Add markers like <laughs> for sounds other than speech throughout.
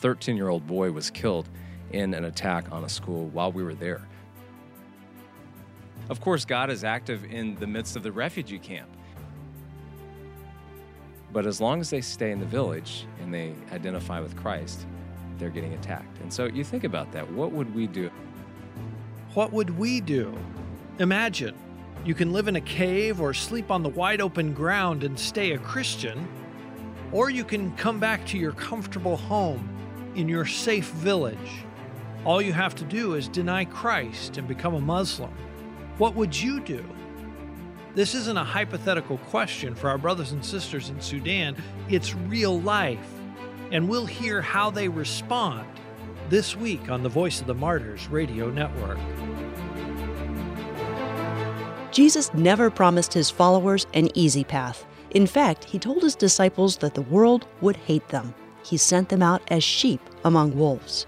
13 year old boy was killed in an attack on a school while we were there. Of course, God is active in the midst of the refugee camp. But as long as they stay in the village and they identify with Christ, they're getting attacked. And so you think about that. What would we do? What would we do? Imagine you can live in a cave or sleep on the wide open ground and stay a Christian, or you can come back to your comfortable home in your safe village. All you have to do is deny Christ and become a Muslim. What would you do? This isn't a hypothetical question for our brothers and sisters in Sudan, it's real life. And we'll hear how they respond this week on the Voice of the Martyrs radio network. Jesus never promised his followers an easy path. In fact, he told his disciples that the world would hate them. He sent them out as sheep among wolves.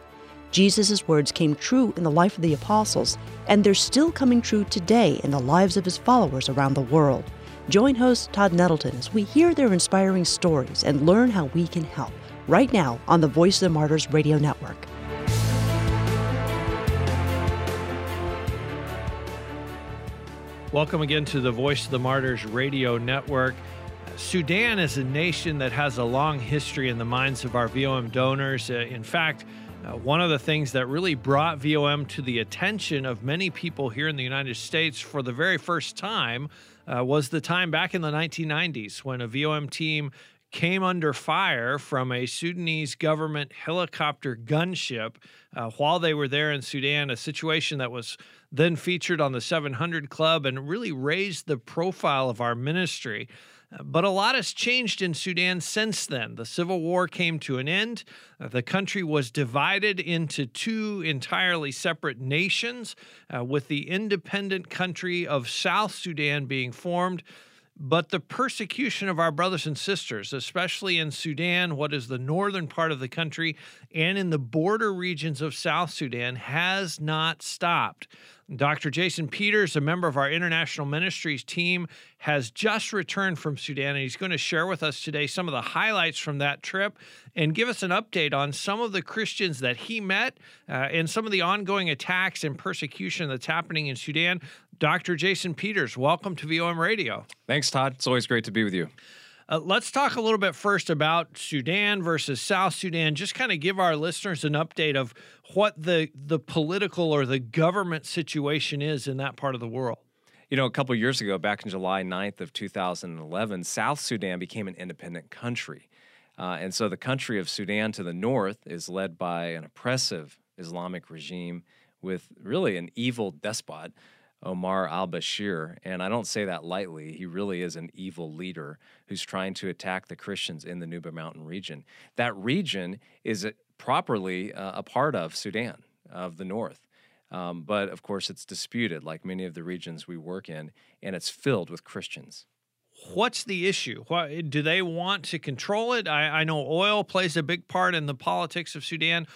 Jesus' words came true in the life of the apostles, and they're still coming true today in the lives of his followers around the world. Join host Todd Nettleton as we hear their inspiring stories and learn how we can help right now on the Voice of the Martyrs Radio Network. Welcome again to the Voice of the Martyrs Radio Network. Sudan is a nation that has a long history in the minds of our VOM donors. Uh, in fact, uh, one of the things that really brought VOM to the attention of many people here in the United States for the very first time uh, was the time back in the 1990s when a VOM team came under fire from a Sudanese government helicopter gunship uh, while they were there in Sudan, a situation that was then featured on the 700 Club and really raised the profile of our ministry. But a lot has changed in Sudan since then. The civil war came to an end. Uh, the country was divided into two entirely separate nations, uh, with the independent country of South Sudan being formed. But the persecution of our brothers and sisters, especially in Sudan, what is the northern part of the country, and in the border regions of South Sudan, has not stopped. Dr. Jason Peters, a member of our international ministries team, has just returned from Sudan, and he's going to share with us today some of the highlights from that trip and give us an update on some of the Christians that he met uh, and some of the ongoing attacks and persecution that's happening in Sudan. Dr. Jason Peters, welcome to VOM Radio. Thanks, Todd. It's always great to be with you. Uh, let's talk a little bit first about Sudan versus South Sudan. Just kind of give our listeners an update of what the the political or the government situation is in that part of the world. You know, a couple years ago, back in July 9th of 2011, South Sudan became an independent country. Uh, and so the country of Sudan to the north is led by an oppressive Islamic regime with really an evil despot Omar al Bashir. And I don't say that lightly. He really is an evil leader who's trying to attack the Christians in the Nuba Mountain region. That region is properly uh, a part of Sudan, of the north. Um, but of course, it's disputed, like many of the regions we work in, and it's filled with Christians. What's the issue? What, do they want to control it? I, I know oil plays a big part in the politics of Sudan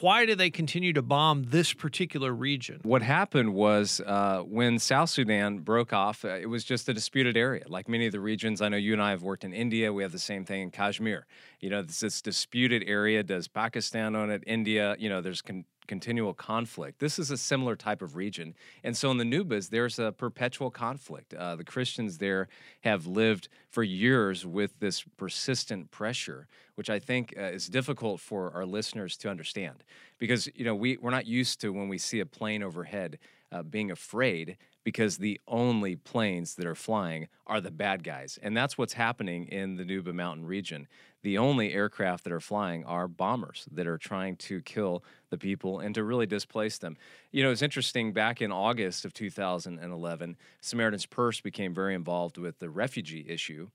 why do they continue to bomb this particular region? What happened was uh, when South Sudan broke off, uh, it was just a disputed area. Like many of the regions, I know you and I have worked in India. We have the same thing in Kashmir. You know, it's this disputed area. Does Pakistan own it? India? You know, there's con- continual conflict. This is a similar type of region. And so in the Nubas, there's a perpetual conflict. Uh, the Christians there have lived for years with this persistent pressure, which I think uh, is difficult for our listeners to understand. Because, you know, we, we're not used to when we see a plane overhead uh, being afraid because the only planes that are flying are the bad guys. And that's what's happening in the Nuba Mountain region the only aircraft that are flying are bombers that are trying to kill the people and to really displace them. You know, it's interesting, back in August of 2011, Samaritan's Purse became very involved with the refugee issue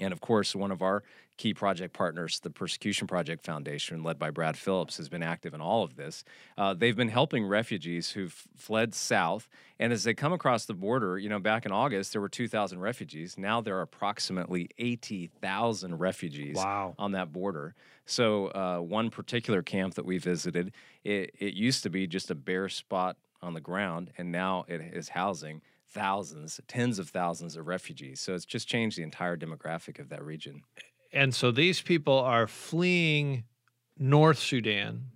and of course, one of our key project partners, the Persecution Project Foundation, led by Brad Phillips, has been active in all of this. Uh, they've been helping refugees who've fled south. And as they come across the border, you know, back in August, there were 2,000 refugees. Now there are approximately 80,000 refugees wow. on that border. So, uh, one particular camp that we visited, it, it used to be just a bare spot on the ground, and now it is housing thousands, tens of thousands of refugees. So it's just changed the entire demographic of that region. And so these people are fleeing North Sudan.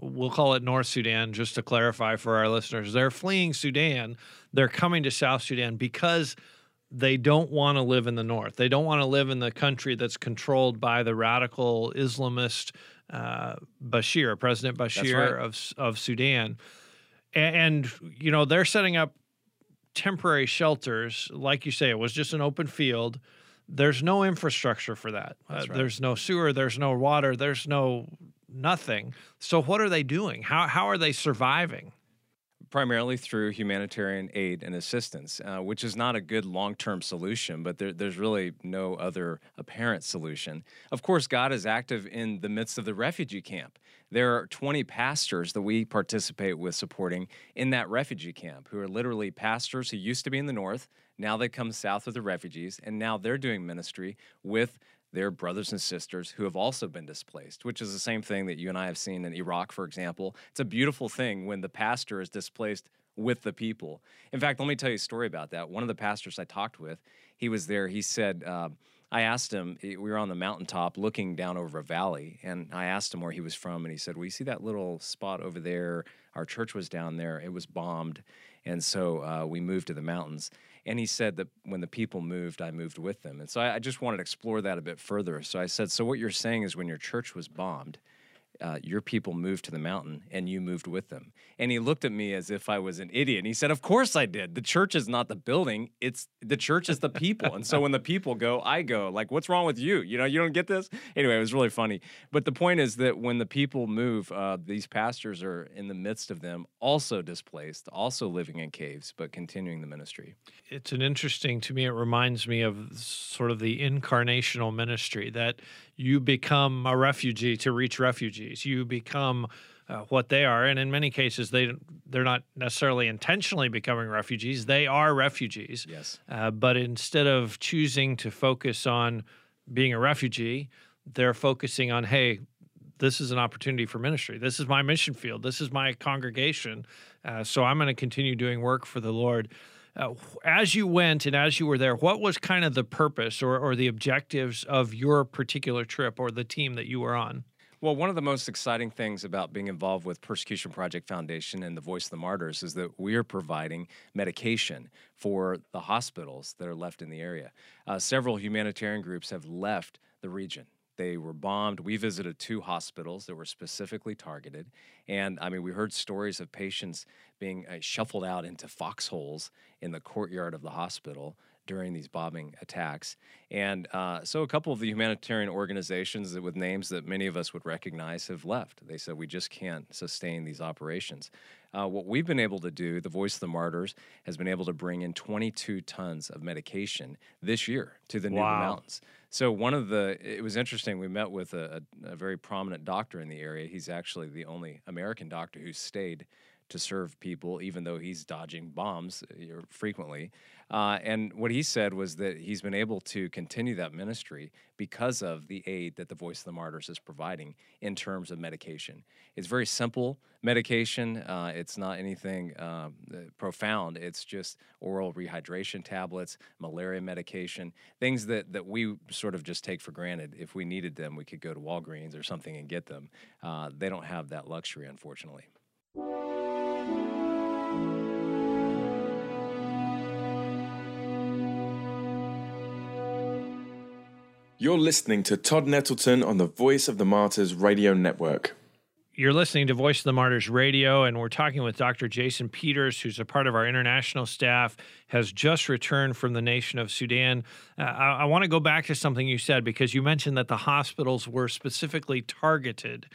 We'll call it North Sudan just to clarify for our listeners. They're fleeing Sudan. They're coming to South Sudan because they don't want to live in the north. They don't want to live in the country that's controlled by the radical Islamist uh, Bashir, President Bashir right. of of Sudan, and, and you know they're setting up temporary shelters. Like you say, it was just an open field. There's no infrastructure for that. Uh, right. There's no sewer. There's no water. There's no nothing. So what are they doing? How how are they surviving? primarily through humanitarian aid and assistance, uh, which is not a good long term solution, but there, there's really no other apparent solution. Of course, God is active in the midst of the refugee camp. There are 20 pastors that we participate with supporting in that refugee camp who are literally pastors who used to be in the north. Now they come south with the refugees, and now they're doing ministry with their brothers and sisters who have also been displaced, which is the same thing that you and I have seen in Iraq, for example. It's a beautiful thing when the pastor is displaced with the people. In fact, let me tell you a story about that. One of the pastors I talked with, he was there. He said, uh, I asked him, we were on the mountaintop looking down over a valley, and I asked him where he was from, and he said, Well, you see that little spot over there? Our church was down there. It was bombed. And so uh, we moved to the mountains. And he said that when the people moved, I moved with them. And so I, I just wanted to explore that a bit further. So I said, So what you're saying is when your church was bombed, uh, your people moved to the mountain and you moved with them. And he looked at me as if I was an idiot. And he said, Of course I did. The church is not the building, it's the church is the people. and so when the people go, I go. Like, what's wrong with you? You know, you don't get this? Anyway, it was really funny. But the point is that when the people move, uh, these pastors are in the midst of them, also displaced, also living in caves, but continuing the ministry. It's an interesting to me. It reminds me of sort of the incarnational ministry that you become a refugee to reach refugees. You become uh, what they are, and in many cases, they they're not necessarily intentionally becoming refugees. They are refugees. Yes. Uh, but instead of choosing to focus on being a refugee, they're focusing on, hey, this is an opportunity for ministry. This is my mission field. This is my congregation. Uh, so I'm going to continue doing work for the Lord. Uh, as you went and as you were there, what was kind of the purpose or, or the objectives of your particular trip or the team that you were on? Well, one of the most exciting things about being involved with Persecution Project Foundation and the Voice of the Martyrs is that we are providing medication for the hospitals that are left in the area. Uh, several humanitarian groups have left the region. They were bombed. We visited two hospitals that were specifically targeted. And I mean, we heard stories of patients being uh, shuffled out into foxholes in the courtyard of the hospital during these bombing attacks. And uh, so a couple of the humanitarian organizations that, with names that many of us would recognize have left. They said, we just can't sustain these operations. Uh, what we've been able to do, the Voice of the Martyrs has been able to bring in 22 tons of medication this year to the Wow. Mountains. So one of the, it was interesting. We met with a, a, a very prominent doctor in the area. He's actually the only American doctor who's stayed to serve people, even though he's dodging bombs uh, frequently. Uh, and what he said was that he's been able to continue that ministry because of the aid that the Voice of the Martyrs is providing in terms of medication. It's very simple medication. Uh, it's not anything um, uh, profound. It's just oral rehydration tablets, malaria medication, things that, that we sort of just take for granted. If we needed them, we could go to Walgreens or something and get them. Uh, they don't have that luxury, unfortunately. You're listening to Todd Nettleton on the Voice of the Martyrs Radio Network. You're listening to Voice of the Martyrs Radio, and we're talking with Dr. Jason Peters, who's a part of our international staff, has just returned from the nation of Sudan. Uh, I, I want to go back to something you said because you mentioned that the hospitals were specifically targeted.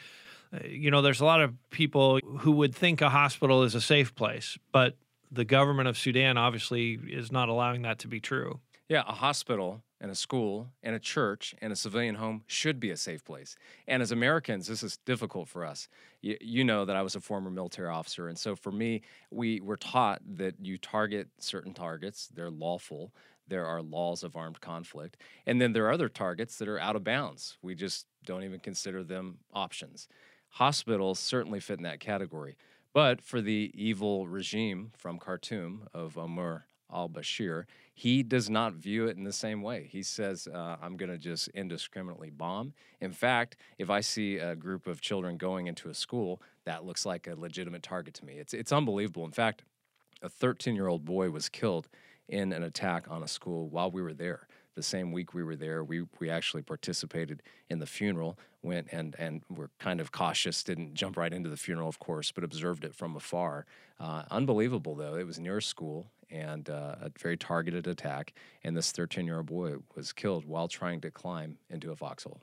You know, there's a lot of people who would think a hospital is a safe place, but the government of Sudan obviously is not allowing that to be true. Yeah, a hospital and a school and a church and a civilian home should be a safe place. And as Americans, this is difficult for us. You, you know that I was a former military officer. And so for me, we were taught that you target certain targets, they're lawful. There are laws of armed conflict. And then there are other targets that are out of bounds. We just don't even consider them options. Hospitals certainly fit in that category. But for the evil regime from Khartoum of Omar al Bashir, he does not view it in the same way. He says, uh, I'm going to just indiscriminately bomb. In fact, if I see a group of children going into a school, that looks like a legitimate target to me. It's, it's unbelievable. In fact, a 13 year old boy was killed in an attack on a school while we were there. The same week we were there, we, we actually participated in the funeral, went and, and were kind of cautious, didn't jump right into the funeral, of course, but observed it from afar. Uh, unbelievable, though. It was near a school and uh, a very targeted attack, and this 13 year old boy was killed while trying to climb into a foxhole.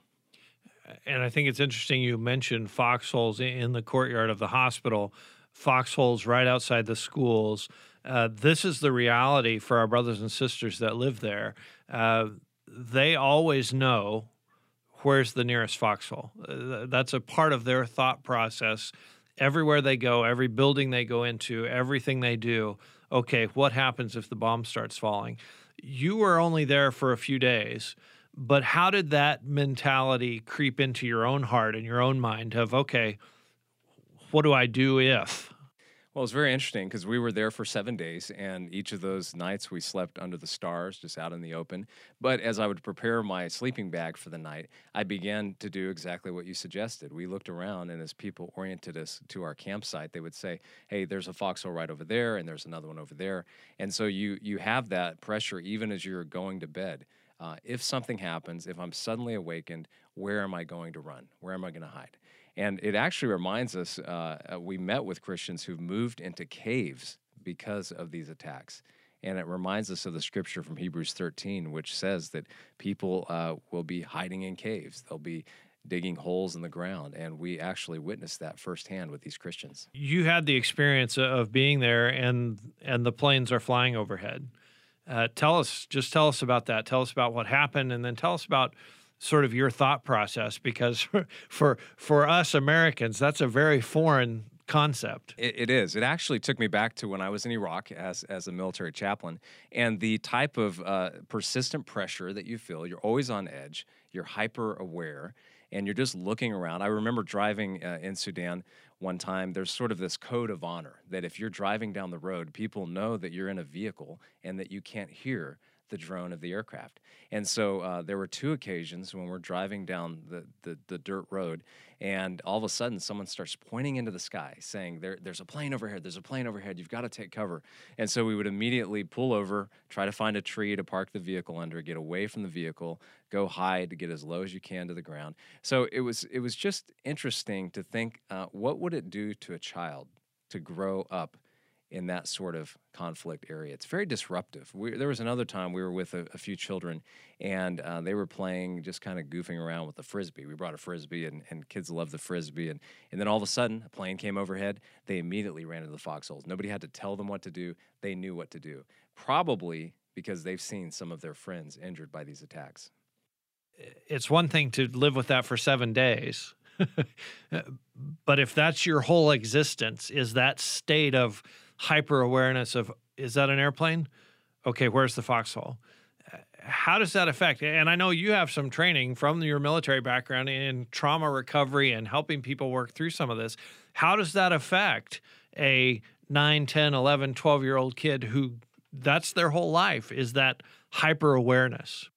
And I think it's interesting you mentioned foxholes in the courtyard of the hospital, foxholes right outside the schools. Uh, this is the reality for our brothers and sisters that live there. Uh, they always know where's the nearest foxhole. Uh, that's a part of their thought process. Everywhere they go, every building they go into, everything they do, okay, what happens if the bomb starts falling? You were only there for a few days, but how did that mentality creep into your own heart and your own mind of, okay, what do I do if? Well, it's very interesting because we were there for seven days, and each of those nights we slept under the stars, just out in the open. But as I would prepare my sleeping bag for the night, I began to do exactly what you suggested. We looked around, and as people oriented us to our campsite, they would say, "Hey, there's a foxhole right over there, and there's another one over there." And so you you have that pressure even as you're going to bed. Uh, if something happens, if I'm suddenly awakened, where am I going to run? Where am I going to hide? And it actually reminds us uh, uh, we met with Christians who've moved into caves because of these attacks. And it reminds us of the scripture from Hebrews 13, which says that people uh, will be hiding in caves. They'll be digging holes in the ground. And we actually witnessed that firsthand with these Christians. You had the experience of being there, and, and the planes are flying overhead. Uh, tell us, just tell us about that. Tell us about what happened, and then tell us about sort of your thought process because <laughs> for for us Americans, that's a very foreign concept. It, it is. It actually took me back to when I was in Iraq as as a military chaplain, and the type of uh, persistent pressure that you feel. You're always on edge. You're hyper aware, and you're just looking around. I remember driving uh, in Sudan one time. There's sort of this code of honor that if you're driving down the road, people know that you're in a vehicle and that you can't hear the drone of the aircraft. And so uh, there were two occasions when we're driving down the, the, the, dirt road, and all of a sudden someone starts pointing into the sky saying, there, There's a plane overhead, there's a plane overhead, you've got to take cover. And so we would immediately pull over, try to find a tree to park the vehicle under, get away from the vehicle, go hide to get as low as you can to the ground. So it was, it was just interesting to think uh, what would it do to a child to grow up in that sort of conflict area. It's very disruptive. We, there was another time we were with a, a few children and uh, they were playing, just kind of goofing around with the frisbee. We brought a frisbee and, and kids love the frisbee. And, and then all of a sudden, a plane came overhead. They immediately ran into the foxholes. Nobody had to tell them what to do, they knew what to do. Probably because they've seen some of their friends injured by these attacks. It's one thing to live with that for seven days. <laughs> but if that's your whole existence, is that state of hyper awareness of is that an airplane? Okay, where's the foxhole? How does that affect? And I know you have some training from your military background in trauma recovery and helping people work through some of this. How does that affect a 9, 10, 11, 12 year old kid who that's their whole life is that hyper awareness?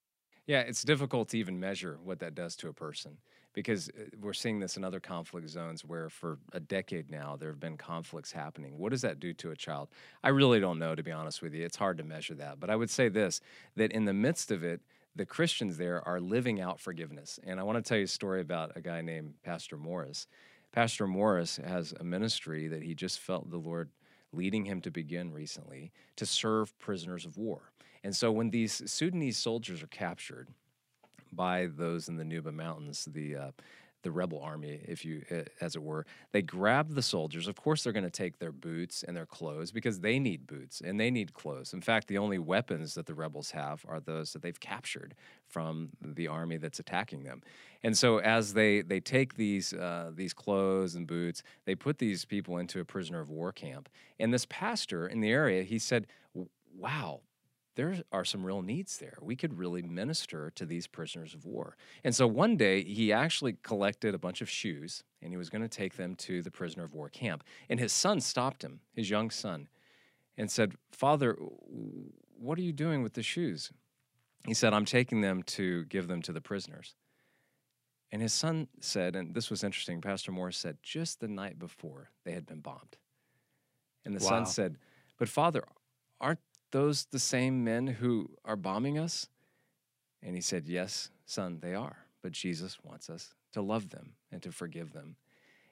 Yeah, it's difficult to even measure what that does to a person because uh, we're seeing this in other conflict zones where for a decade now there have been conflicts happening. What does that do to a child? I really don't know, to be honest with you. It's hard to measure that. But I would say this that in the midst of it, the Christians there are living out forgiveness. And I want to tell you a story about a guy named Pastor Morris. Pastor Morris has a ministry that he just felt the Lord leading him to begin recently to serve prisoners of war. And so when these Sudanese soldiers are captured, by those in the Nuba Mountains, the uh, the rebel army, if you, as it were. They grab the soldiers. Of course, they're going to take their boots and their clothes because they need boots and they need clothes. In fact, the only weapons that the rebels have are those that they've captured from the army that's attacking them. And so, as they they take these uh, these clothes and boots, they put these people into a prisoner of war camp. And this pastor in the area, he said, "Wow." There are some real needs there. We could really minister to these prisoners of war. And so one day he actually collected a bunch of shoes and he was going to take them to the prisoner of war camp. And his son stopped him, his young son. and said, Father, what are you doing with the shoes? He said, I'm taking them to give them to the prisoners. And his son said, and this was interesting, Pastor Morris said, just the night before they had been bombed. And the wow. son said, But Father, aren't those the same men who are bombing us? And he said, Yes, son, they are. But Jesus wants us to love them and to forgive them.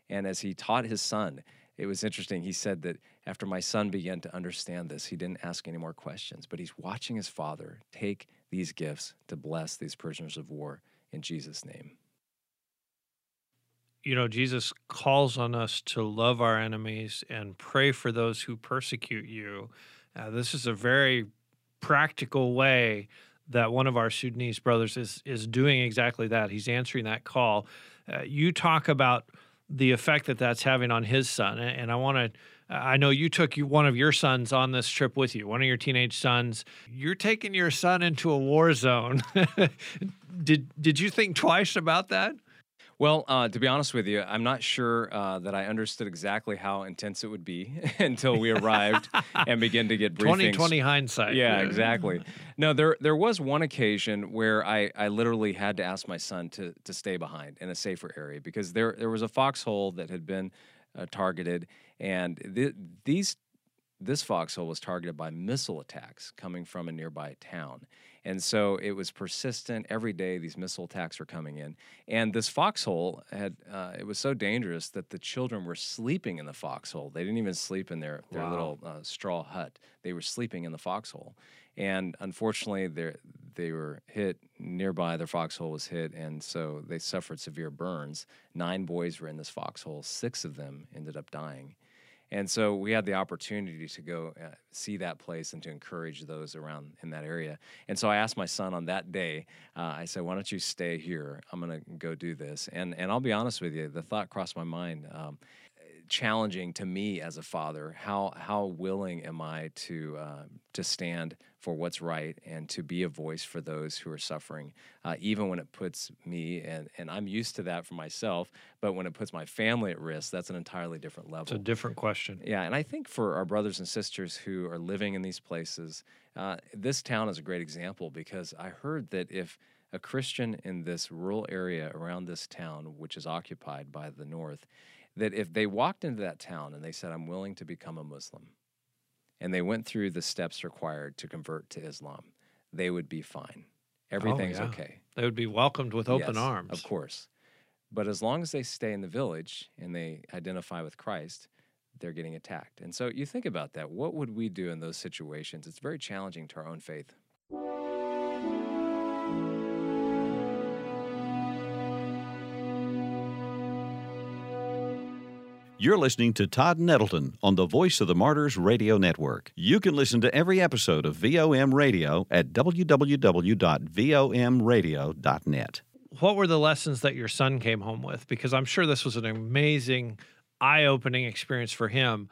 And as he taught his son, it was interesting. He said that after my son began to understand this, he didn't ask any more questions, but he's watching his father take these gifts to bless these prisoners of war in Jesus' name. You know, Jesus calls on us to love our enemies and pray for those who persecute you. Uh, this is a very practical way that one of our Sudanese brothers is is doing exactly that. He's answering that call. Uh, you talk about the effect that that's having on his son, and I want to. I know you took one of your sons on this trip with you, one of your teenage sons. You're taking your son into a war zone. <laughs> did did you think twice about that? Well, uh, to be honest with you, I'm not sure uh, that I understood exactly how intense it would be <laughs> until we arrived <laughs> and began to get briefings. 2020 hindsight. Yeah, exactly. No, there there was one occasion where I, I literally had to ask my son to to stay behind in a safer area because there there was a foxhole that had been uh, targeted, and th- these this foxhole was targeted by missile attacks coming from a nearby town. And so it was persistent. Every day, these missile attacks were coming in. And this foxhole had, uh, it was so dangerous that the children were sleeping in the foxhole. They didn't even sleep in their, their wow. little uh, straw hut, they were sleeping in the foxhole. And unfortunately, they were hit nearby. Their foxhole was hit, and so they suffered severe burns. Nine boys were in this foxhole. Six of them ended up dying. And so we had the opportunity to go uh, see that place and to encourage those around in that area. And so I asked my son on that day, uh, I said, why don't you stay here? I'm going to go do this. And, and I'll be honest with you, the thought crossed my mind. Um, challenging to me as a father. How how willing am I to uh, to stand for what's right and to be a voice for those who are suffering, uh, even when it puts me and and I'm used to that for myself. But when it puts my family at risk, that's an entirely different level. It's a different question. Yeah, and I think for our brothers and sisters who are living in these places, uh, this town is a great example because I heard that if a Christian in this rural area around this town, which is occupied by the North, that if they walked into that town and they said, I'm willing to become a Muslim, and they went through the steps required to convert to Islam, they would be fine. Oh, Everything's oh, yeah. okay. They would be welcomed with open yes, arms. Of course. But as long as they stay in the village and they identify with Christ, they're getting attacked. And so you think about that. What would we do in those situations? It's very challenging to our own faith. You're listening to Todd Nettleton on the Voice of the Martyrs Radio Network. You can listen to every episode of VOM Radio at www.vomradio.net. What were the lessons that your son came home with? Because I'm sure this was an amazing, eye opening experience for him.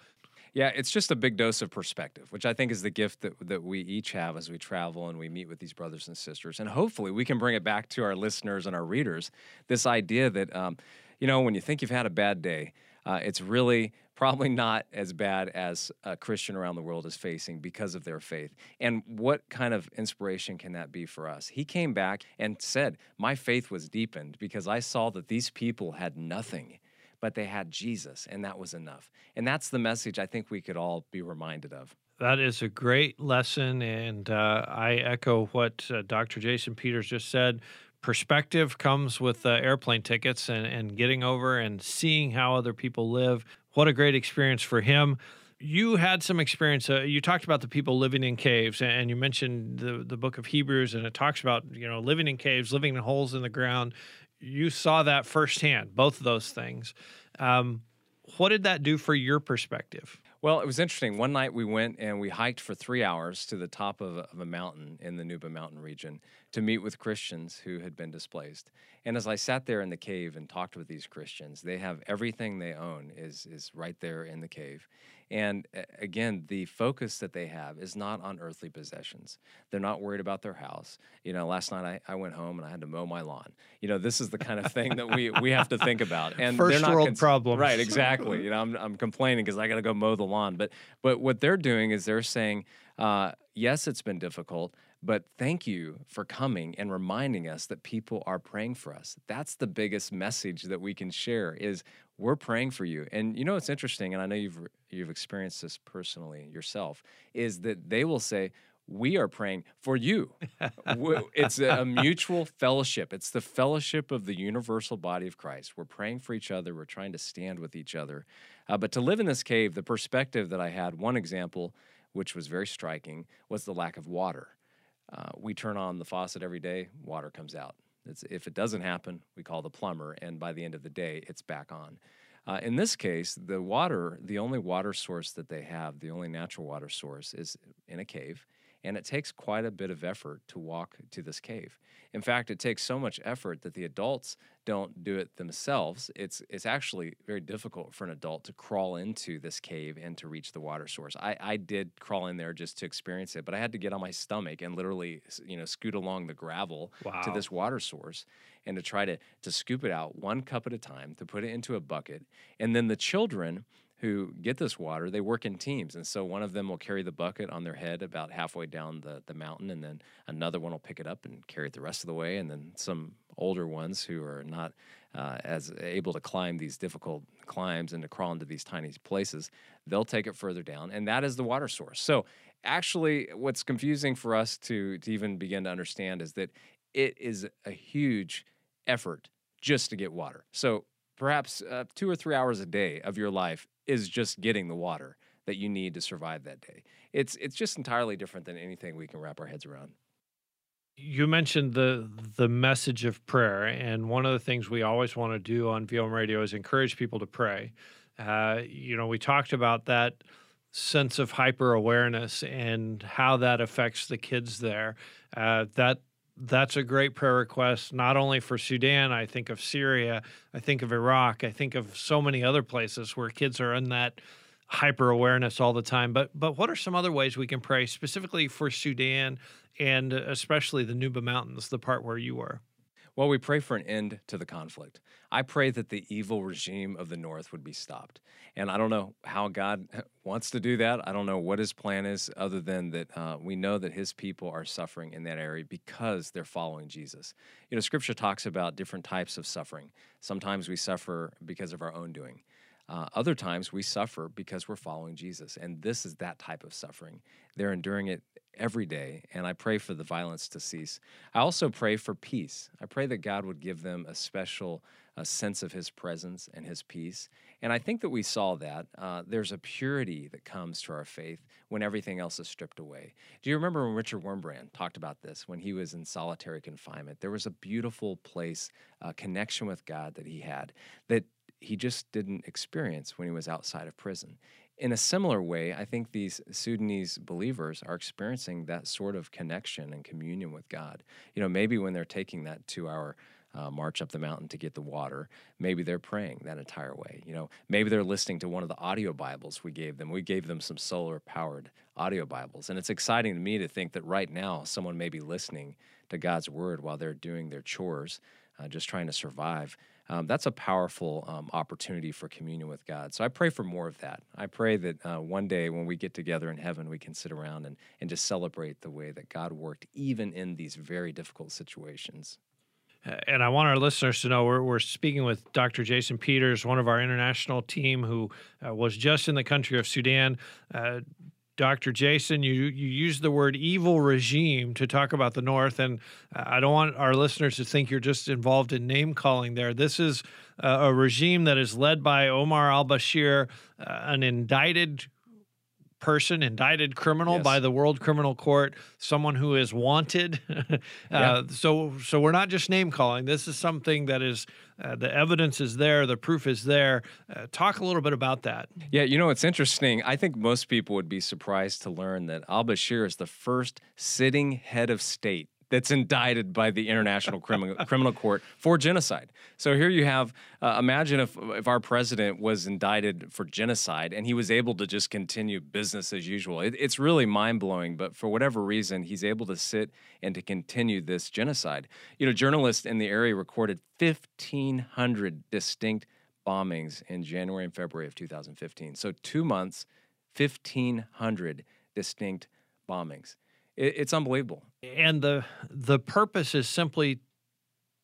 Yeah, it's just a big dose of perspective, which I think is the gift that, that we each have as we travel and we meet with these brothers and sisters. And hopefully we can bring it back to our listeners and our readers this idea that, um, you know, when you think you've had a bad day, uh, it's really <laughs> probably not as bad as a Christian around the world is facing because of their faith. And what kind of inspiration can that be for us? He came back and said, My faith was deepened because I saw that these people had nothing. But they had Jesus, and that was enough. And that's the message I think we could all be reminded of. That is a great lesson, and uh, I echo what uh, Dr. Jason Peters just said perspective comes with uh, airplane tickets and, and getting over and seeing how other people live. What a great experience for him. You had some experience. Uh, you talked about the people living in caves, and you mentioned the the book of Hebrews, and it talks about you know living in caves, living in holes in the ground. You saw that firsthand, both of those things. Um, what did that do for your perspective? Well, it was interesting. One night we went and we hiked for three hours to the top of of a, mountain in the Nuba Mountain region to meet with Christians who had been displaced. And as I sat there in the cave and talked with these Christians, they have everything they own is is right there in the cave. And again, the focus that they have is not on earthly possessions. They're not worried about their house. You know, last night I, I went home and I had to mow my lawn. You know, this is the kind of thing that we, we have to think about. <laughs> And 1st they're not world cons- problems. Right, exactly. <laughs> You know, I'm, I'm complaining because I got to go mow the lawn. But but what they're doing is they're saying, uh, yes, it's been difficult, but thank you for coming and reminding us that people are praying for us. That's the biggest message that we can share is we're praying for you. And you know it's interesting, and I know you've you've experienced this personally yourself, is that they will say, we are praying for you. it's a mutual fellowship. It's the fellowship of the universal body of Christ. We're praying for each other. We're trying to stand with each other. Uh, but to live in this cave, the perspective that I had, one example, which was very striking, was the lack of water. Uh, we turn on the faucet every day, water comes out. It's, if it doesn't happen, we call the plumber, and by the end of the day, it's back on. Uh, in this case, the water, the only water source that they have, the only natural water source, is in a cave and it takes quite a bit of effort to walk to this cave. In fact, it takes so much effort that the adults don't do it themselves. It's it's actually very difficult for an adult to crawl into this cave and to reach the water source. I, I did crawl in there just to experience it, but I had to get on my stomach and literally you know scoot along the gravel wow. to this water source and to try to to scoop it out one cup at a time to put it into a bucket. And then the children who get this water, they work in teams. And so one of them will carry the bucket on their head about halfway down the, the mountain, and then another one will pick it up and carry it the rest of the way. And then some older ones who are not uh, as able to climb these difficult climbs and to crawl into these tiny places, they'll take it further down. And that is the water source. So actually, what's confusing for us to, to even begin to understand is that it is a huge effort just to get water. So perhaps uh, two or three hours a day of your life is just getting the water that you need to survive that day. It's it's just entirely different than anything we can wrap our heads around. You mentioned the the message of prayer, and one of the things we always want to do on VOM Radio is encourage people to pray. Uh, you know, we talked about that sense of hyper awareness and how that affects the kids there. Uh, that that's a great prayer request, not only for Sudan. I think of Syria, I think of Iraq, I think of so many other places where kids are in that hyper awareness all the time. But but what are some other ways we can pray specifically for Sudan and especially the Nuba Mountains, the part where you were? Well, we pray for an end to the conflict. I pray that the evil regime of the North would be stopped. And I don't know how God <laughs> wants to do that. I don't know what his plan is, other than that uh, we know that his people are suffering in that area because they're following Jesus. You know, scripture talks about different types of suffering. Sometimes we suffer because of our own doing. Uh, other times we suffer because we're following Jesus. And this is that type of suffering. They're enduring it every day, and I pray for the violence to cease. I also pray for peace. I pray that God would give them a special a sense of His presence and His peace. And I think that we saw that. Uh, there's a purity that comes to our faith when everything else is stripped away. Do you remember when Richard Wurmbrand talked about this when he was in solitary confinement? There was a beautiful place, a connection with God that he had that he just didn't experience when he was outside of prison in a similar way, I think these Sudanese believers are experiencing that sort of connection and communion with God. You know, maybe when they're taking that two hour uh, march up the mountain to get the water, maybe they're praying that entire way. You know, maybe they're listening to one of the audio Bibles we gave them. We gave them some solar powered audio Bibles. And it's exciting to me to think that right now someone may be listening to God's word while they're doing their chores, uh, just trying to survive um, that's a powerful um, opportunity for communion with God. So I pray for more of that. I pray that uh, one day when we get together in heaven, we can sit around and, and just celebrate the way that God worked, even in these very difficult situations. And I want our listeners to know we're, we're speaking with Dr. Jason Peters, one of our international team who uh, was just in the country of Sudan. Uh, Dr. Jason, you, you used the word evil regime to talk about the North, and I don't want our listeners to think you're just involved in name calling there. This is a regime that is led by Omar al Bashir, uh, an indicted person, indicted criminal yes. by the World Criminal Court, someone who is wanted. <laughs> uh, yeah. So, so we're not just name calling. This is something that is uh, the evidence is there, the proof is there. Uh, talk a little bit about that. Yeah, you know it's interesting. I think most people would be surprised to learn that Al Bashir is the first sitting head of state that's indicted by the International Criminal Criminal Court for genocide. So here you have. Uh, imagine if if our president was indicted for genocide and he was able to just continue business as usual. It, it's really mind blowing. But for whatever reason, he's able to sit and to continue this genocide. You know, journalists in the area recorded 1,500 distinct bombings in January and February of 2015. So two months, 1,500 distinct bombings. It, it's unbelievable. And the the purpose is simply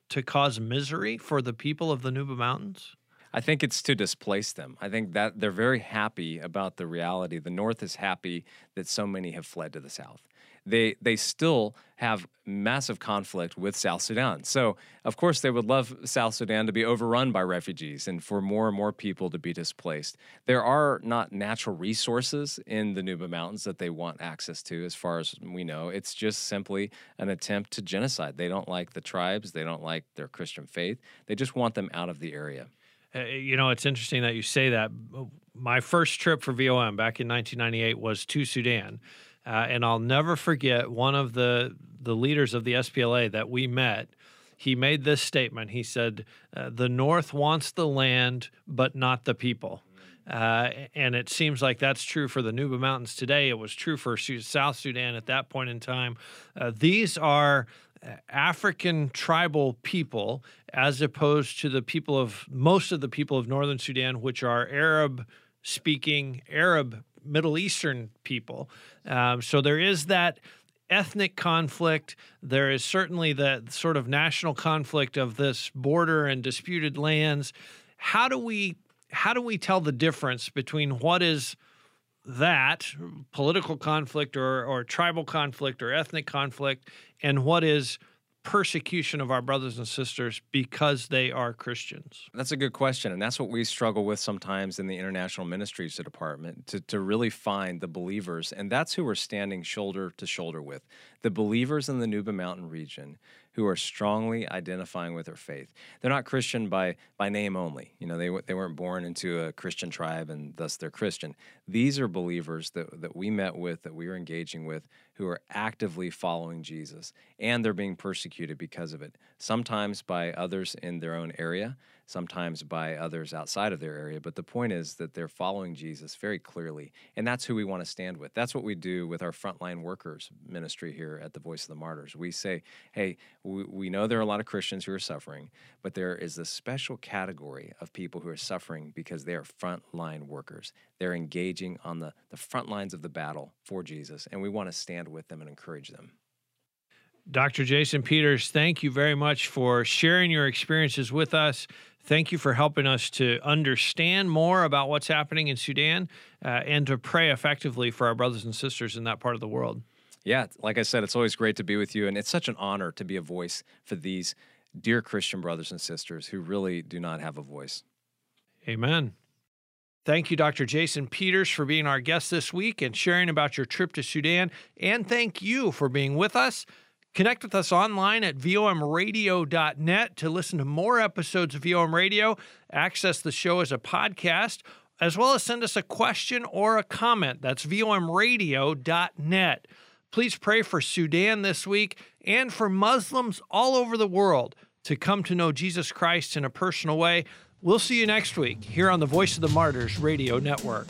to cause misery for the people of the Nuba Mountains. I think it's to displace them. I think that they're very happy about the reality. The North is happy that so many have fled to the South they they still have massive conflict with South Sudan. So, of course, they would love South Sudan to be overrun by refugees and for more and more people to be displaced. There are not natural resources in the Nuba Mountains that they want access to, as far as we know. It's just simply an attempt to genocide. They don't like the tribes, they don't like their Christian faith, they just want them out of the area. Uh, you know, it's interesting that you say that. My first trip for VOM back in 1998 was to Sudan. Uh, and I'll never forget one of the the leaders of the SPLA that we met. He made this statement. He said, uh, "The North wants the land, but not the people." Uh, and it seems like that's true for the Nuba Mountains today. It was true for South Sudan at that point in time. Uh, these are uh, African tribal people, as opposed to the people of most of the people of northern Sudan, which are Arab speaking, Arab Middle Eastern people. Um, so there is that ethnic conflict. There is certainly the sort of national conflict of this border and disputed lands. How do we how do we tell the difference between what is that political conflict or, or tribal conflict or ethnic conflict and what is persecution of our brothers and sisters because they are Christians? That's a good question. And that's what we struggle with sometimes in the International Ministries Department to, to really find the believers. And that's who we're standing shoulder to shoulder with the believers in the Nuba Mountain region who are strongly identifying with their faith. They're not Christian by by name only. You know, they they weren't born into a Christian tribe and thus they're Christian. These are believers that that we met with, that we are engaging with, who are actively following Jesus, and they're being persecuted because of it. Sometimes by others in their own area, sometimes by others outside of their area. But the point is that they're following Jesus very clearly. And that's who we want to stand with. That's what we do with our frontline workers ministry here at the Voice of the Martyrs. We say, hey, we, we know there are a lot of Christians who are suffering, but there is a special category of people who are suffering because they are frontline workers. They're engaging on the, the front lines of the battle for Jesus, and we want to stand with them and encourage them. Dr. Jason Peters, thank you very much for sharing your experiences with us. Thank you for helping us to understand more about what's happening in Sudan uh, and to pray effectively for our brothers and sisters in that part of the world. Yeah, like I said, it's always great to be with you. And it's such an honor to be a voice for these dear Christian brothers and sisters who really do not have a voice. Amen. Thank you, Dr. Jason Peters, for being our guest this week and sharing about your trip to Sudan. And thank you for being with us. Connect with us online at vomradio.net to listen to more episodes of VOM Radio, access the show as a podcast, as well as send us a question or a comment. That's vomradio.net. Please pray for Sudan this week and for Muslims all over the world to come to know Jesus Christ in a personal way. We'll see you next week here on the Voice of the Martyrs Radio Network.